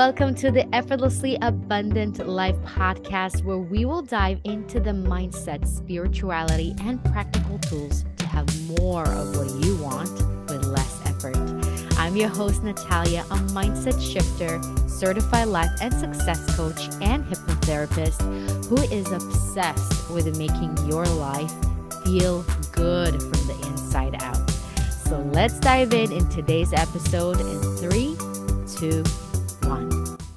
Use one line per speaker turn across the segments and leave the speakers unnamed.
Welcome to the Effortlessly Abundant Life podcast, where we will dive into the mindset, spirituality, and practical tools to have more of what you want with less effort. I'm your host, Natalia, a mindset shifter, certified life and success coach, and hypnotherapist who is obsessed with making your life feel good from the inside out. So let's dive in in today's episode in three, two.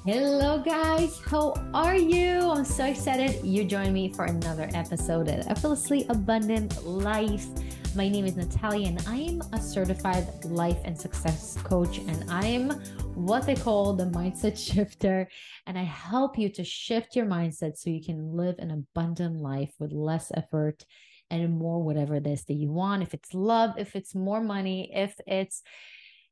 Hello, guys. How are you? I'm so excited you joined me for another episode of Effortlessly Abundant Life. My name is Natalia, and I am a certified life and success coach, and I am what they call the mindset shifter. And I help you to shift your mindset so you can live an abundant life with less effort and more whatever it is that you want. If it's love, if it's more money, if it's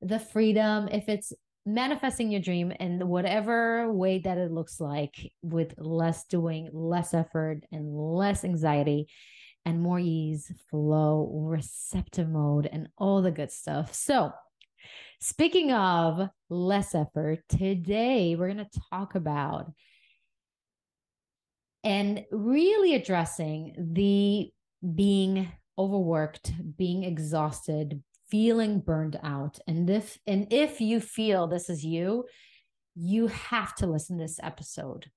the freedom, if it's manifesting your dream in whatever way that it looks like with less doing, less effort, and less anxiety, and more ease, flow, receptive mode, and all the good stuff. So, speaking of less effort, today we're going to talk about and really addressing the being overworked, being exhausted, feeling burned out. And if and if you feel this is you, you have to listen to this episode.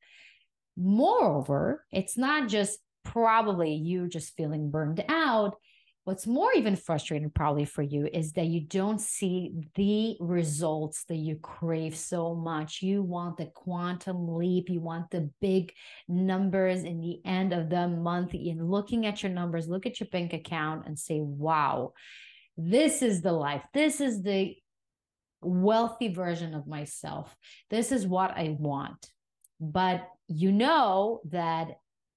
Moreover, it's not just probably you just feeling burned out. What's more even frustrating probably for you is that you don't see the results that you crave so much. You want the quantum leap, you want the big numbers in the end of the month. In looking at your numbers, look at your bank account and say, wow, this is the life. This is the wealthy version of myself. This is what I want. But you know that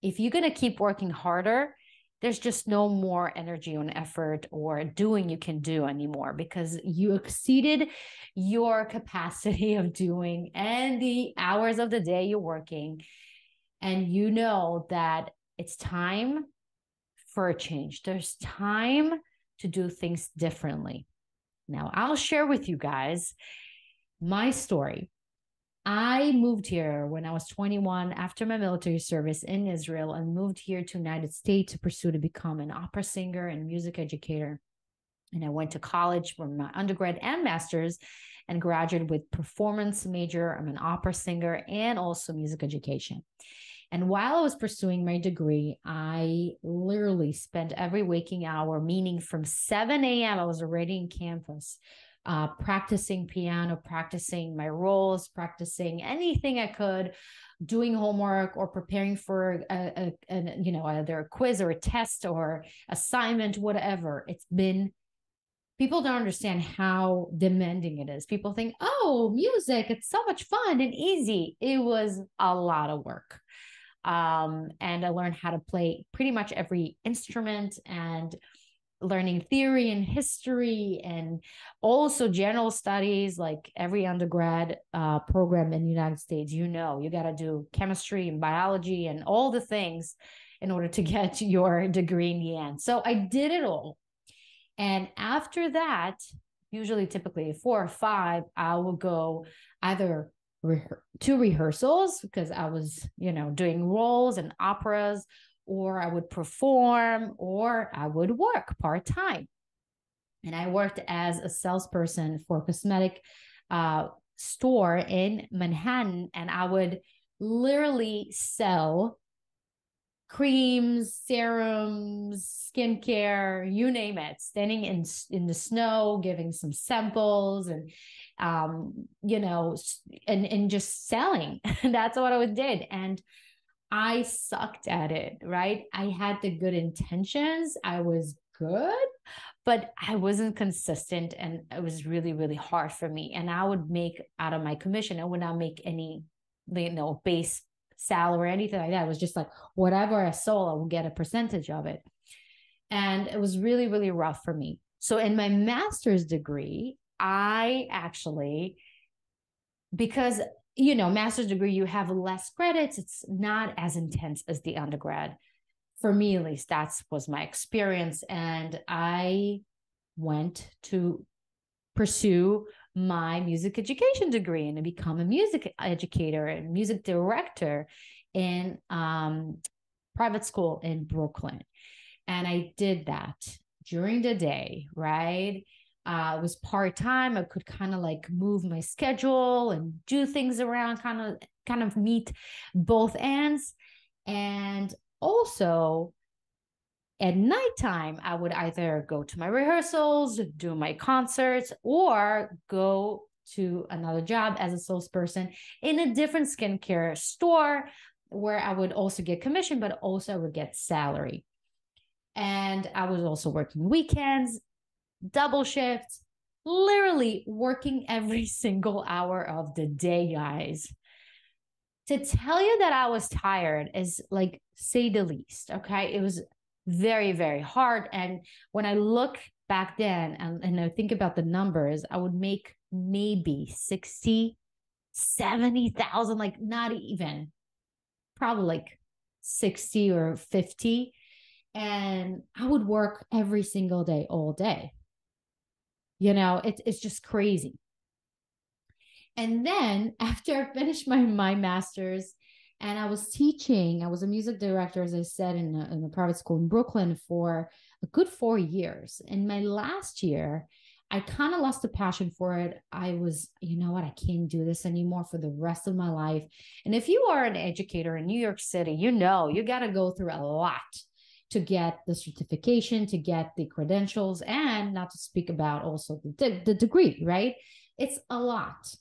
if you're going to keep working harder, there's just no more energy and effort or doing you can do anymore because you exceeded your capacity of doing and the hours of the day you're working. And you know that it's time for a change. There's time to do things differently. Now, I'll share with you guys my story. I moved here when I was 21 after my military service in Israel and moved here to United States to pursue to become an opera singer and music educator. And I went to college for my undergrad and master's and graduated with performance major. I'm an opera singer and also music education. And while I was pursuing my degree, I literally spent every waking hour, meaning from 7 a.m., I was already in campus, uh, practicing piano, practicing my roles, practicing anything I could, doing homework or preparing for a, a, a you know either a quiz or a test or assignment, whatever. It's been people don't understand how demanding it is. People think, oh, music, it's so much fun and easy. It was a lot of work. Um, and I learned how to play pretty much every instrument and learning theory and history and also general studies like every undergrad uh, program in the united states you know you got to do chemistry and biology and all the things in order to get your degree in the end. So i did it all. And after that usually typically four or five i will go either two rehearsals because I was, you know, doing roles and operas, or I would perform, or I would work part time. And I worked as a salesperson for a cosmetic uh, store in Manhattan, and I would literally sell creams, serums, skincare, you name it, standing in in the snow, giving some samples and um, you know, and and just selling. That's what I did. And I sucked at it, right? I had the good intentions. I was good, but I wasn't consistent and it was really, really hard for me. And I would make out of my commission, I would not make any, you know, base salary or anything like that. It was just like whatever I sold, I would get a percentage of it. And it was really, really rough for me. So in my master's degree, I actually, because you know, master's degree, you have less credits. It's not as intense as the undergrad. For me, at least, that's was my experience. And I went to pursue my music education degree and to become a music educator and music director in um, private school in Brooklyn. And I did that during the day, right? Uh, it was part time. I could kind of like move my schedule and do things around, kind of kind of meet both ends. And also at nighttime, I would either go to my rehearsals, do my concerts, or go to another job as a salesperson in a different skincare store where I would also get commission, but also I would get salary. And I was also working weekends, double shifts, literally working every single hour of the day, guys. To tell you that I was tired is like, say the least. Okay. It was very, very hard. And when I look back then and, and I think about the numbers, I would make maybe 60, 70,000, like not even, probably like 60 or 50. And I would work every single day, all day. You know, it, it's just crazy. And then after I finished my, my master's, and I was teaching. I was a music director, as I said, in a, in a private school in Brooklyn for a good four years. In my last year, I kind of lost the passion for it. I was, you know what, I can't do this anymore for the rest of my life. And if you are an educator in New York City, you know you got to go through a lot to get the certification, to get the credentials, and not to speak about also the, the degree, right? It's a lot.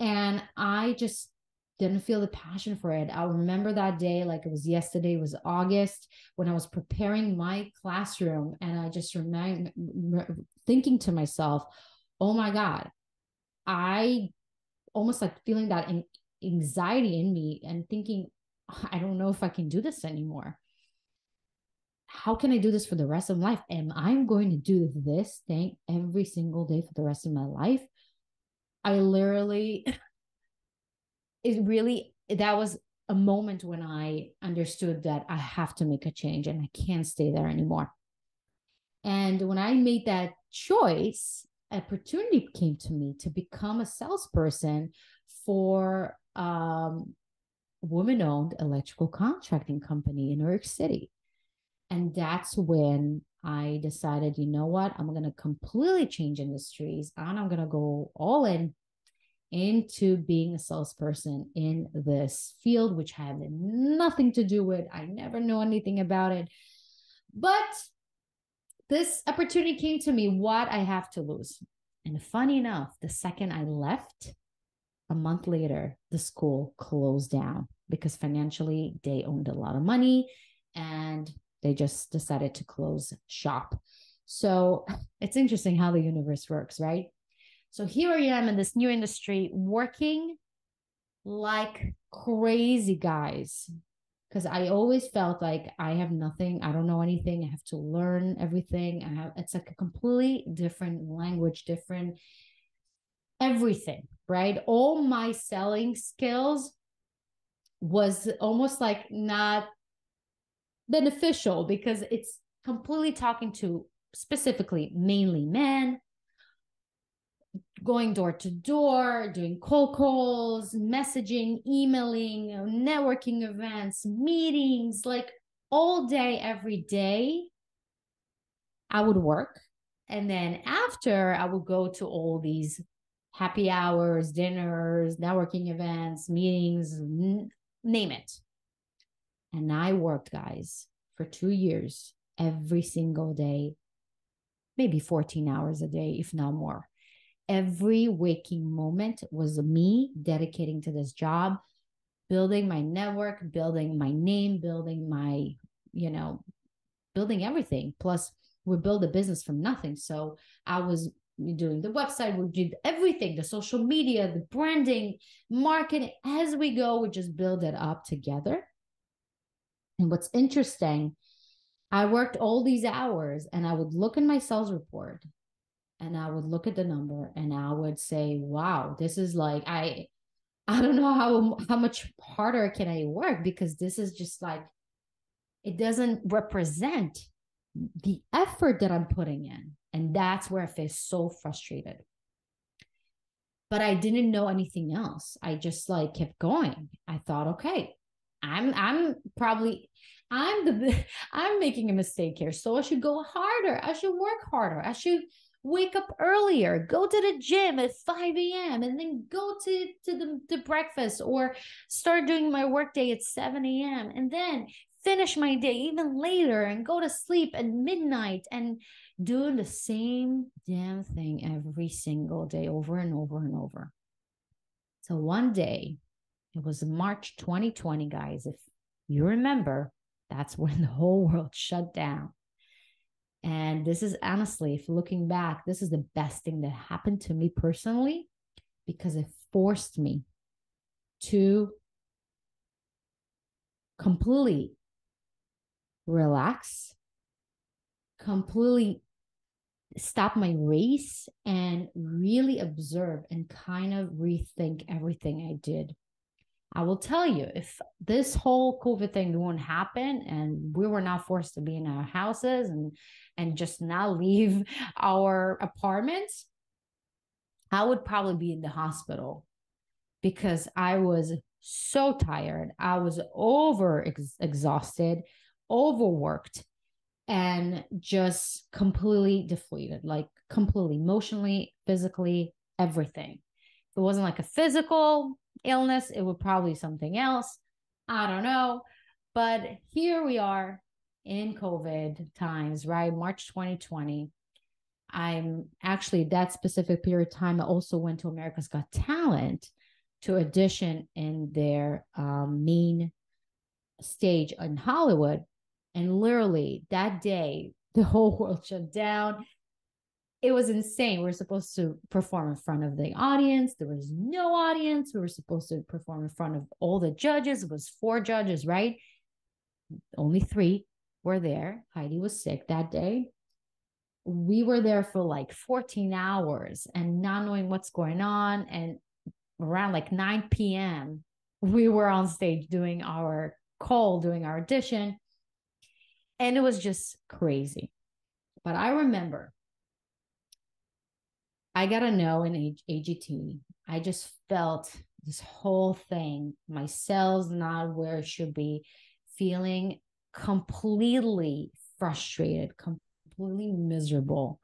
And I just didn't feel the passion for it. I remember that day like it was yesterday, it was August when I was preparing my classroom and I just remember thinking to myself, "Oh my god, I almost like feeling that anxiety in me and thinking I don't know if I can do this anymore. How can I do this for the rest of my life? Am I going to do this thing every single day for the rest of my life? I literally it really that was a moment when I understood that I have to make a change and I can't stay there anymore. And when I made that choice, opportunity came to me to become a salesperson for um, woman-owned electrical contracting company in New York City. And that's when I decided, you know what, I'm going to completely change industries and I'm going to go all in into being a salesperson in this field, which had nothing to do with. I never know anything about it. But this opportunity came to me what I have to lose. And funny enough, the second I left, a month later, the school closed down because financially they owned a lot of money and they just decided to close shop. So it's interesting how the universe works, right? So here I am in this new industry working like crazy guys because I always felt like I have nothing, I don't know anything, I have to learn everything. I have it's like a completely different language, different everything, right? All my selling skills was almost like not beneficial because it's completely talking to specifically mainly men going door to door, doing cold calls, messaging, emailing, networking events, meetings, like all day, every day, I would work. And then after, I would go to all these happy hours, dinners, networking events, meetings, n- name it. And I worked, guys, for two years, every single day, maybe 14 hours a day, if not more every waking moment was me dedicating to this job, building my network, building my name, building my, you know, building everything. Plus, we build a business from nothing. So I was doing the website, we did everything, the social media, the branding, marketing. As we go, we just build it up together. And what's interesting, I worked all these hours and I would look in my sales report and I would look at the number and I would say, wow, this is like I I don't know how how much harder can I work because this is just like it doesn't represent the effort that I'm putting in. And that's where I feel so frustrated. but I didn't know anything else. I just like kept going. I thought, okay, I'm I'm probably I'm the I'm making a mistake here. So I should go harder. I should work harder. I should wake up earlier, go to the gym at 5 a.m. and then go to, to the to breakfast or start doing my workday at 7 a.m. and then finish my day even later and go to sleep at midnight and doing the same damn thing every single day over and over and over. So one day, it was March 2020, guys. If you remember, that's when the whole world shut down. And this is honestly, if looking back, this is the best thing that happened to me personally because it forced me to completely relax, completely stop my race and really observe and kind of rethink everything I did. I will tell you, if this whole COVID thing won't happen and we were not forced to be in our houses and and just not leave our apartments, I would probably be in the hospital because I was so tired. I was over ex- exhausted, overworked, and just completely deflated, like completely emotionally, physically, everything. It wasn't like a physical illness, it would probably something else. I don't know. But here we are in COVID times, right? March 2020. I'm actually that specific period of time. I also went to America's Got Talent to audition in their um, main stage in Hollywood. And literally that day, the whole world shut down. It was insane. We were supposed to perform in front of the audience. There was no audience. We were supposed to perform in front of all the judges. It was four judges, right? Only three were there. Heidi was sick that day. We were there for like 14 hours and not knowing what's going on. And around like 9 p.m., we were on stage doing our call, doing our audition and it was just crazy. But I remember I got to know in AGT. I just felt this whole thing, my cells not where it should be, feeling completely frustrated, completely miserable,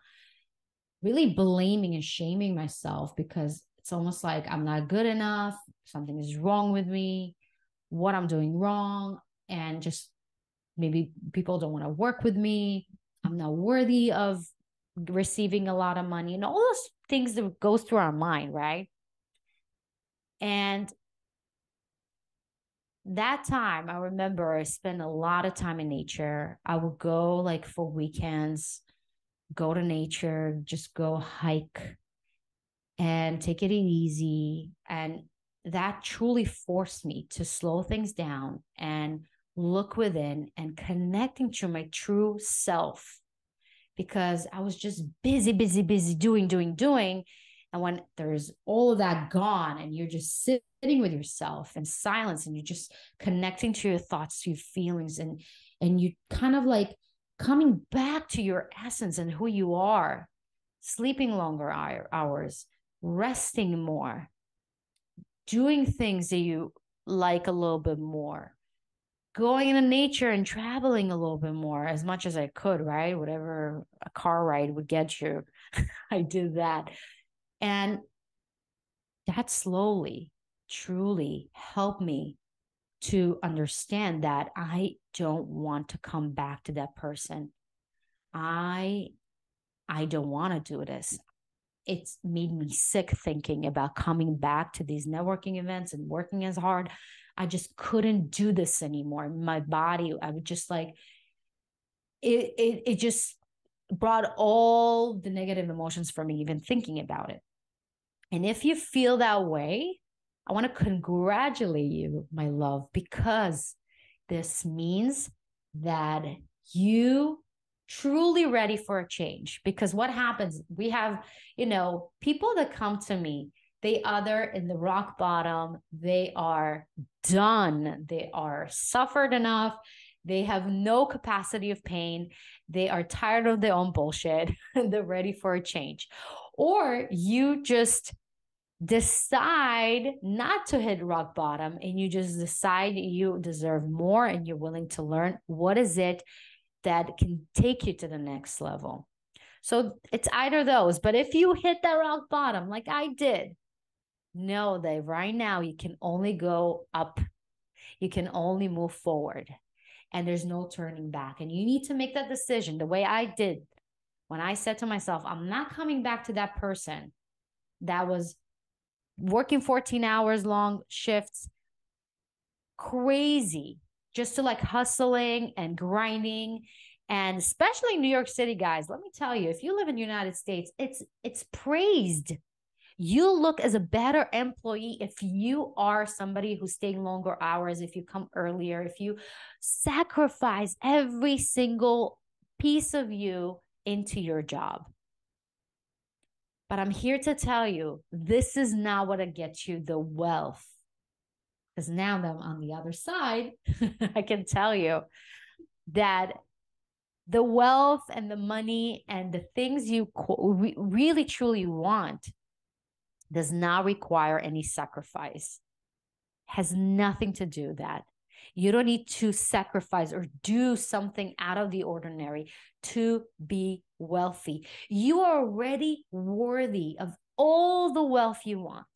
really blaming and shaming myself because it's almost like I'm not good enough, something is wrong with me, what I'm doing wrong, and just maybe people don't want to work with me i'm not worthy of receiving a lot of money and all those things that goes through our mind right? And that time i remember i spent a lot of time in nature. I would go like for weekends go to nature just go hike and take it easy. And that truly forced me to slow things down and look within and connecting to my true self because I was just busy, busy, busy doing, doing, doing. And when there's all of that gone and you're just sitting with yourself in silence and you're just connecting to your thoughts, to your feelings, and and you kind of like coming back to your essence and who you are, sleeping longer hours, resting more, doing things that you like a little bit more going into nature and traveling a little bit more as much as I could, right? Whatever a car ride would get you, I did that. And that slowly, truly helped me to understand that I don't want to come back to that person. I I don't want to do this. It's made me sick thinking about coming back to these networking events and working as hard. I just couldn't do this anymore. My body, I would just like it, it, it just brought all the negative emotions for me, even thinking about it. And if you feel that way, I want to congratulate you, my love, because this means that you truly ready for a change because what happens we have you know people that come to me they other in the rock bottom. They are done. They are suffered enough. They have no capacity of pain. They are tired of their own bullshit. They're ready for a change. Or you just decide not to hit rock bottom and you just decide you deserve more and you're willing to learn what is it that can take you to the next level. So it's either those. But if you hit that rock bottom, like I did, know that right now you can only go up, you can only move forward, and there's no turning back. And you need to make that decision the way I did when I said to myself, I'm not coming back to that person that was working 14 hours long shifts, crazy, just to like hustling and grinding and especially New York City guys, let me tell you, if you live in the United States, it's it's praised. You look as a better employee if you are somebody who's staying longer hours, if you come earlier, if you sacrifice every single piece of you into your job. But I'm here to tell you, this is not what gets you the wealth. Because now that I'm on the other side, I can tell you that the wealth and the money and the things you re- really truly want does not require any sacrifice has nothing to do that. You don't need to sacrifice or do something out of the ordinary to be wealthy. You are already worthy of all the wealth you want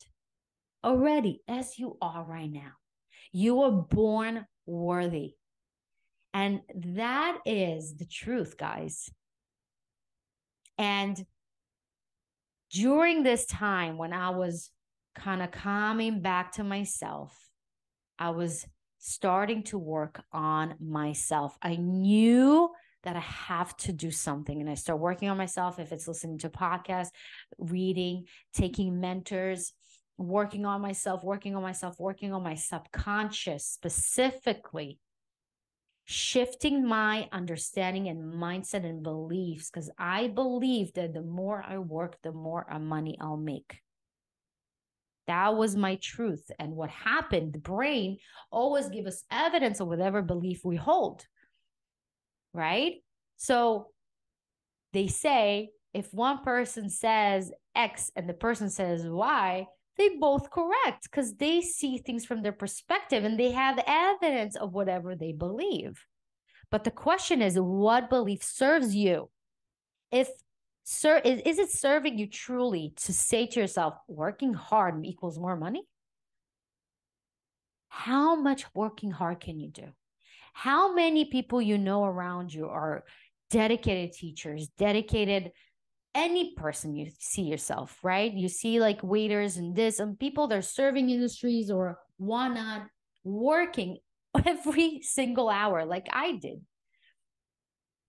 already as you are right now. You were born worthy. And that is the truth, guys. And during this time when I was kind of coming back to myself, I was starting to work on myself. I knew that I have to do something. And I start working on myself. If it's listening to podcasts, reading, taking mentors, working on myself, working on myself, working on my subconscious specifically shifting my understanding and mindset and beliefs because I believe that the more I work, the more money I'll make. That was my truth. And what happened, the brain always give us evidence of whatever belief we hold. Right? So they say if one person says X and the person says Y, they both correct because they see things from their perspective and they have evidence of whatever they believe. But the question is, what belief serves you? If sir, is, is it serving you truly to say to yourself, working hard equals more money? How much working hard can you do? How many people you know around you are dedicated teachers, dedicated any person you see yourself, right? You see like waiters and this and people that are serving industries or whatnot working every single hour like I did.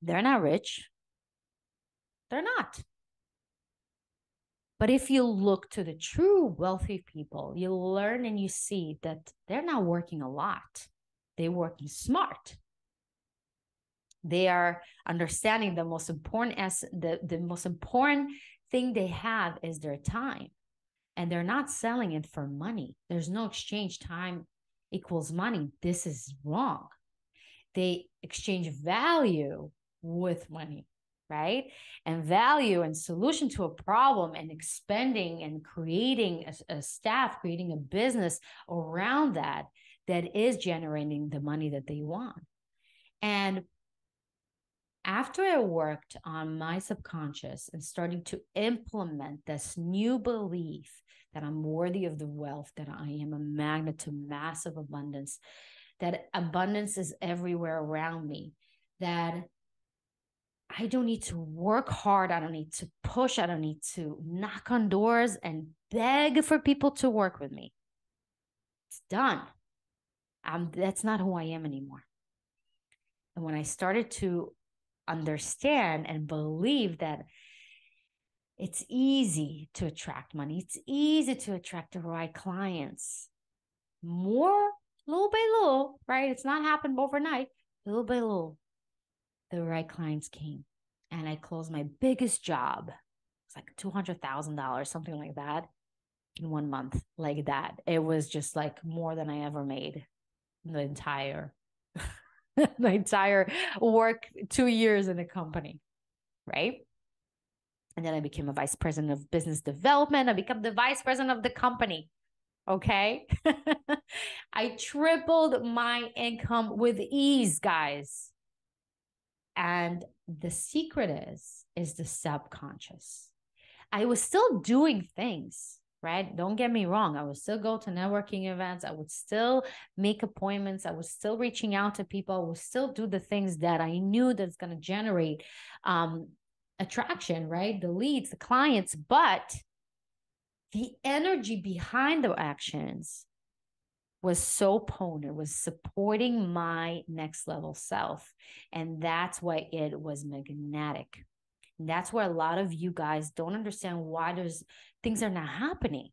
They're not rich. They're not. But if you look to the true wealthy people, you learn and you see that they're not working a lot. They're working smart they are understanding the most important as the, the most important thing they have is their time. And they're not selling it for money. There's no exchange time equals money. This is wrong. They exchange value with money right? And value and solution to a problem and expanding and creating a, a staff creating a business around that that is generating the money that they want. And after I worked on my subconscious and starting to implement this new belief that I'm worthy of the wealth, that I am a magnet to massive abundance, that abundance is everywhere around me, that I don't need to work hard. I don't need to push. I don't need to knock on doors and beg for people to work with me. It's done. Um, that's not who I am anymore. And when I started to understand and believe that it's easy to attract money. It's easy to attract the right clients. More little by little, right? It's not happened overnight. Little by little, the right clients came. And I closed my biggest job. It's like $200,000, something like that, in one month, like that. It was just like more than I ever made in the entire the entire work two years in a company, right? And then I became a vice president of business development. I became the vice president of the company. Okay. I tripled my income with ease, guys. And the secret is, is the subconscious. I was still doing things, right? Don't get me wrong. I would still go to networking events. I would still make appointments. I was still reaching out to people. I would still do the things that I knew that's going to generate um, attraction, right? The leads, the clients, but the energy behind the actions was so potent, was supporting my next level self. And that's why it was magnetic. And that's where a lot of you guys don't understand why there's things are not happening.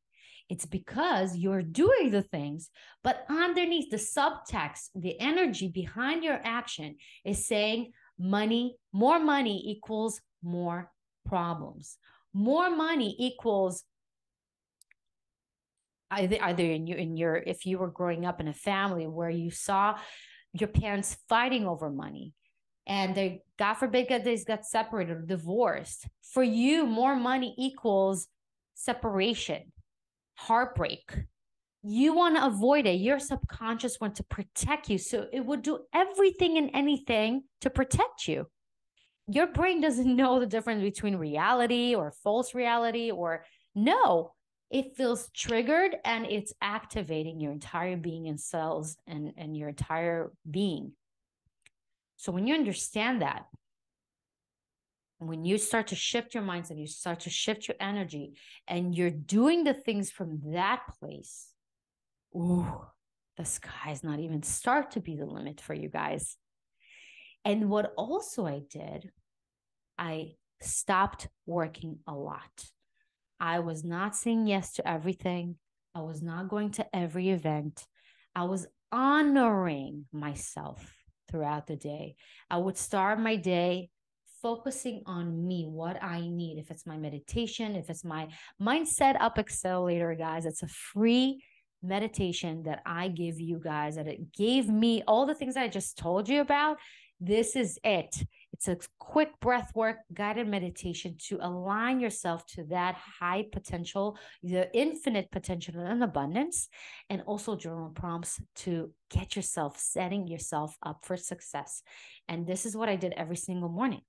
It's because you're doing the things, but underneath the subtext, the energy behind your action is saying money, more money equals more problems. More money equals either, either in your in your if you were growing up in a family where you saw your parents fighting over money and they god forbid that they got separated or divorced for you more money equals separation heartbreak. You want to avoid it. Your subconscious wants to protect you so it would do everything and anything to protect you. Your brain doesn't know the difference between reality or false reality or no it feels triggered and it's activating your entire being and cells and, and your entire being. So when you understand that, when you start to shift your mindset, you start to shift your energy, and you're doing the things from that place, ooh, the sky's not even start to be the limit for you guys. And what also I did, I stopped working a lot. I was not saying yes to everything. I was not going to every event. I was honoring myself throughout the day. I would start my day focusing on me, what I need. If it's my meditation, if it's my mindset up accelerator, guys, it's a free meditation that I give you guys that it gave me all the things I just told you about. This is it. It's a quick breath work, guided meditation to align yourself to that high potential, the infinite potential and abundance, and also journal prompts to get yourself setting yourself up for success. And this is what I did every single morning.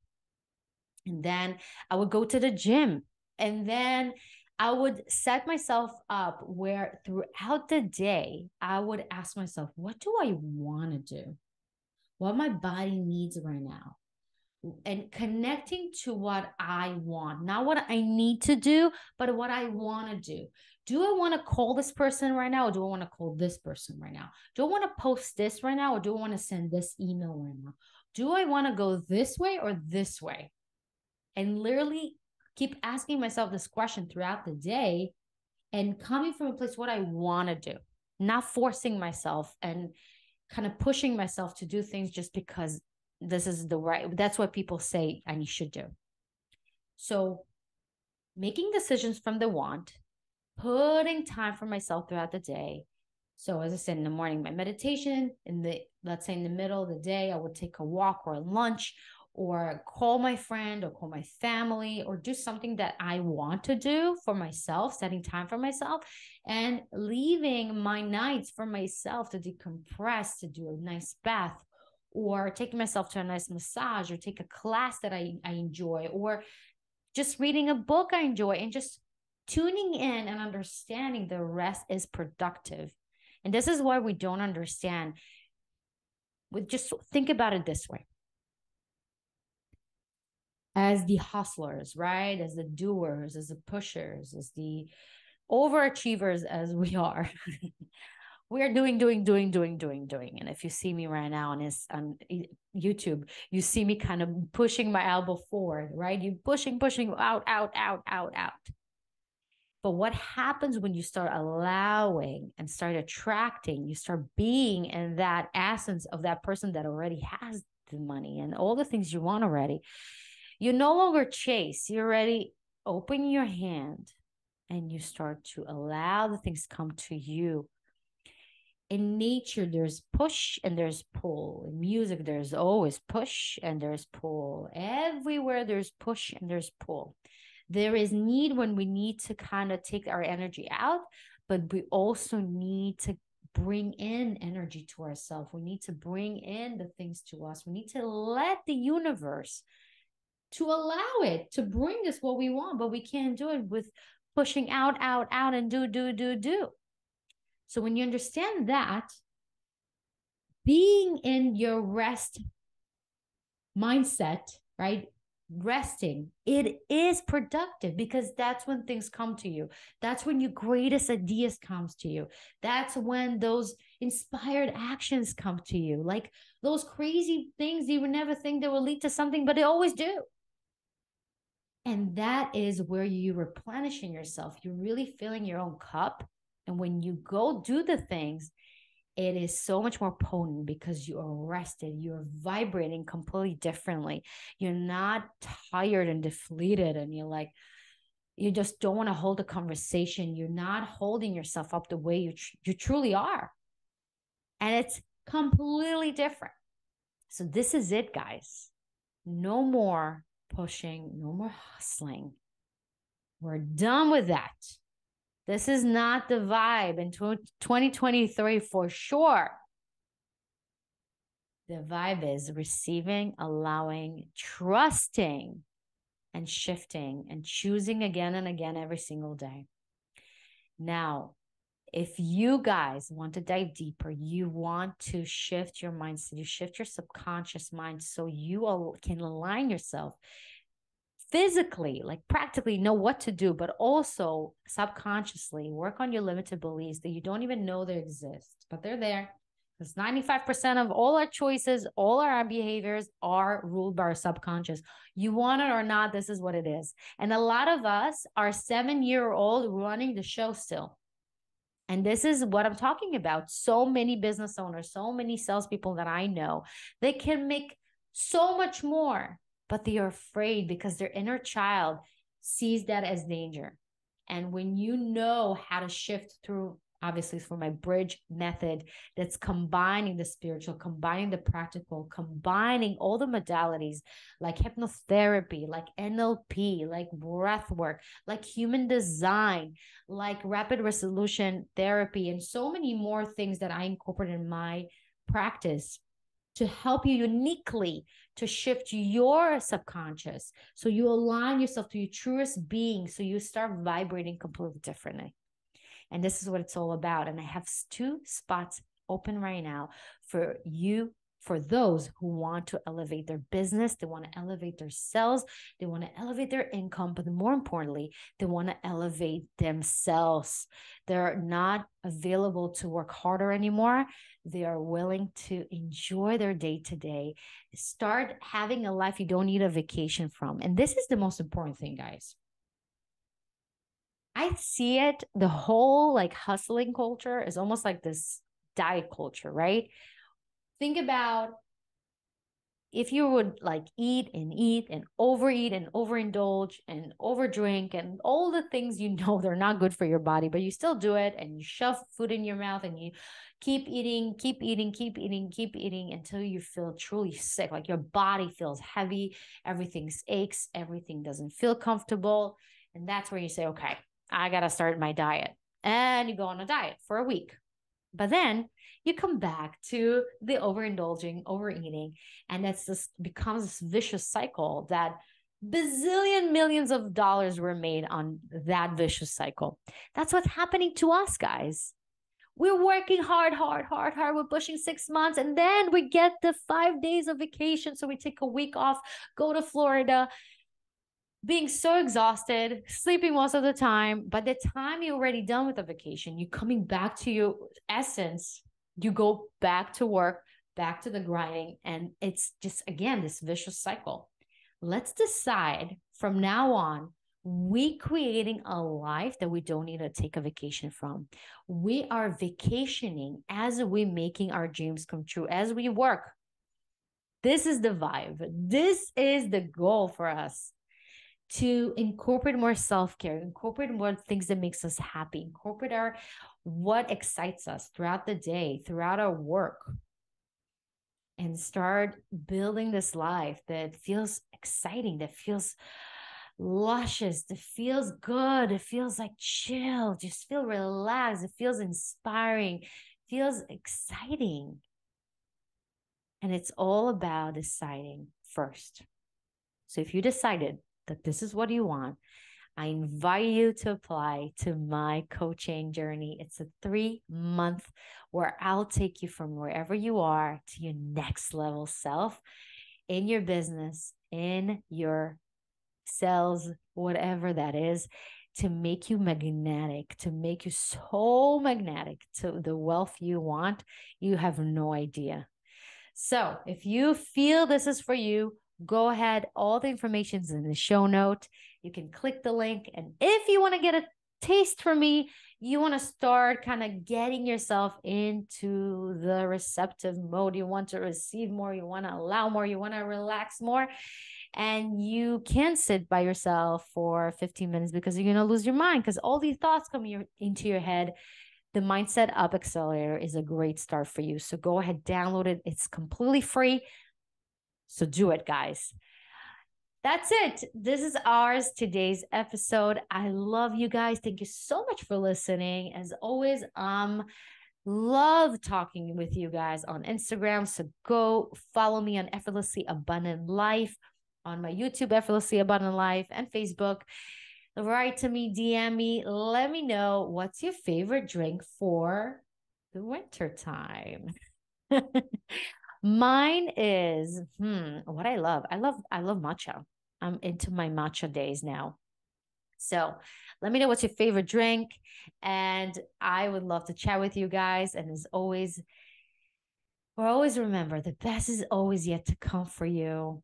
And then I would go to the gym and then I would set myself up where throughout the day, I would ask myself, what do I want to do? What my body needs right now? and connecting to what I want, not what I need to do, but what I want to do. Do I want to call this person right now, or do I want to call this person right now? Do I want to post this right now, or do I want to send this email right now? Do I want to go this way or this way? And literally keep asking myself this question throughout the day and coming from a place what I want to do, not forcing myself and kind of pushing myself to do things just because this is the right that's what people say and you should do. So making decisions from the want putting time for myself throughout the day. So as i said in the morning my meditation in the let's say in the middle of the day i would take a walk or a lunch or call my friend or call my family or do something that I want to do for myself, setting time for myself and leaving my nights for myself to decompress, to do a nice bath or taking myself to a nice massage or take a class that I, I enjoy or just reading a book I enjoy and just tuning in and understanding the rest is productive. And this is why we don't understand. With just think about it this way. As the hustlers, right? As the doers, as the pushers, as the overachievers as we are. we're doing, doing, doing, doing, doing, doing. And if you see me right now on his on YouTube, you see me kind of pushing my elbow forward, right? You pushing, pushing out, out, out, out, out. But what happens when you start allowing and start attracting, you start being in that essence of that person that already has the money and all the things you want already. You no longer chase, you already open your hand and you start to allow the things come to you in nature there's push and there's pull in music there's always push and there's pull everywhere there's push and there's pull There is need when we need to kind of take our energy out, but we also need to bring in energy to ourselves. We need to bring in the things to us. We need to let the universe to allow it to bring us what we want, but we can't do it with pushing out, out, out, and do, do, do, do. So when you understand that, being in your rest mindset, right? Resting, it is productive because that's when things come to you. That's when your greatest ideas comes to you. That's when those inspired actions come to you. Like those crazy things you would never think they will lead to something, but they always do. And that is where you're replenishing yourself. You're really filling your own cup. And when you go do the things, it is so much more potent because you are rested. You're vibrating completely differently. You're not tired and deflated, and you're like, you just don't want to hold a conversation. You're not holding yourself up the way you tr- you truly are, and it's completely different. So this is it, guys. No more pushing, no more hustling. We're done with that. This is not the vibe in 2023 for sure. The vibe is receiving, allowing, trusting, and shifting and choosing again and again every single day. Now, if you guys want to dive deeper, you want to shift your mindset, you shift your subconscious mind so you can align yourself physically, like practically know what to do, but also subconsciously work on your limited beliefs that you don't even know they exist, but they're there. Because 95% of all our choices, all our behaviors are ruled by our subconscious. You want it or not, this is what it is. And a lot of us are seven year old running the show still. And this is what I'm talking about. So many business owners, so many salespeople that I know, they can make so much more, but they are afraid because their inner child sees that as danger. And when you know how to shift through obviously for my bridge method that's combining the spiritual combining the practical combining all the modalities like hypnotherapy like nlp like breath work like human design like rapid resolution therapy and so many more things that i incorporate in my practice to help you uniquely to shift your subconscious so you align yourself to your truest being so you start vibrating completely differently and this is what it's all about. And I have two spots open right now for you for those who want to elevate their business, they want to elevate their sales, they want to elevate their income, but more importantly, they want to elevate themselves. They're not available to work harder anymore. They are willing to enjoy their day to day, start having a life you don't need a vacation from. And this is the most important thing, guys. I see it, the whole like hustling culture is almost like this diet culture, right? Think about if you would like eat and eat and overeat and overindulge and overdrink and all the things you know they're not good for your body, but you still do it and you shove food in your mouth and you keep eating, keep eating, keep eating, keep eating until you feel truly sick. Like your body feels heavy, everything aches, everything doesn't feel comfortable. And that's where you say, okay, I got to start my diet. And you go on a diet for a week. But then you come back to the overindulging, overeating, and it's this becomes this vicious cycle that bazillion millions of dollars were made on that vicious cycle. That's what's happening to us, guys. We're working hard, hard, hard, hard. We're pushing six months, and then we get the five days of vacation. So we take a week off, go to Florida, being so exhausted, sleeping most of the time. By the time you're already done with the vacation, you're coming back to your essence. You go back to work, back to the grinding. And it's just, again, this vicious cycle. Let's decide from now on, we creating a life that we don't need to take a vacation from. We are vacationing as we making our dreams come true, as we work. This is the vibe. This is the goal for us to incorporate more self-care incorporate more things that makes us happy incorporate our what excites us throughout the day throughout our work and start building this life that feels exciting that feels luscious. that feels good. It feels like chill. Just feel relaxed. It feels inspiring. Feels exciting. And it's all about deciding first. So if you decided that this is what you want, I invite you to apply to my coaching journey. It's a three month where I'll take you from wherever you are to your next level self in your business, in your sales, whatever that is, to make you magnetic, to make you so magnetic to the wealth you want. You have no idea. So if you feel this is for you, go ahead. All the information is in the show note. You can click the link. And if you want to get a taste from me, you want to start kind of getting yourself into the receptive mode. You want to receive more, you want to allow more, you want to relax more. And you can sit by yourself for 15 minutes because you're going to lose your mind because all these thoughts come your, into your head. The Mindset Up Accelerator is a great start for you. So go ahead, download it. It's completely free. So do it, guys. That's it. This is ours today's episode. I love you guys. Thank you so much for listening. As always, um love talking with you guys on Instagram. So go follow me on Effortlessly Abundant Life on my YouTube Effortlessly Abundant Life and Facebook. Write to me, DM me, let me know what's your favorite drink for the winter time. Mine is hmm, what I love. I love I love matcha. I'm into my matcha days now. So let me know what's your favorite drink. And I would love to chat with you guys. And as always, or always remember the best is always yet to come for you.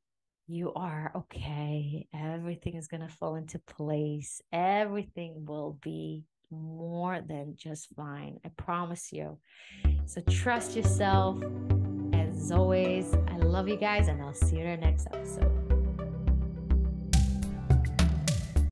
You are okay. Everything is going to fall into place. Everything will be more than just fine. I promise you. So trust yourself as always, I love you guys, and I'll see you in our next episode.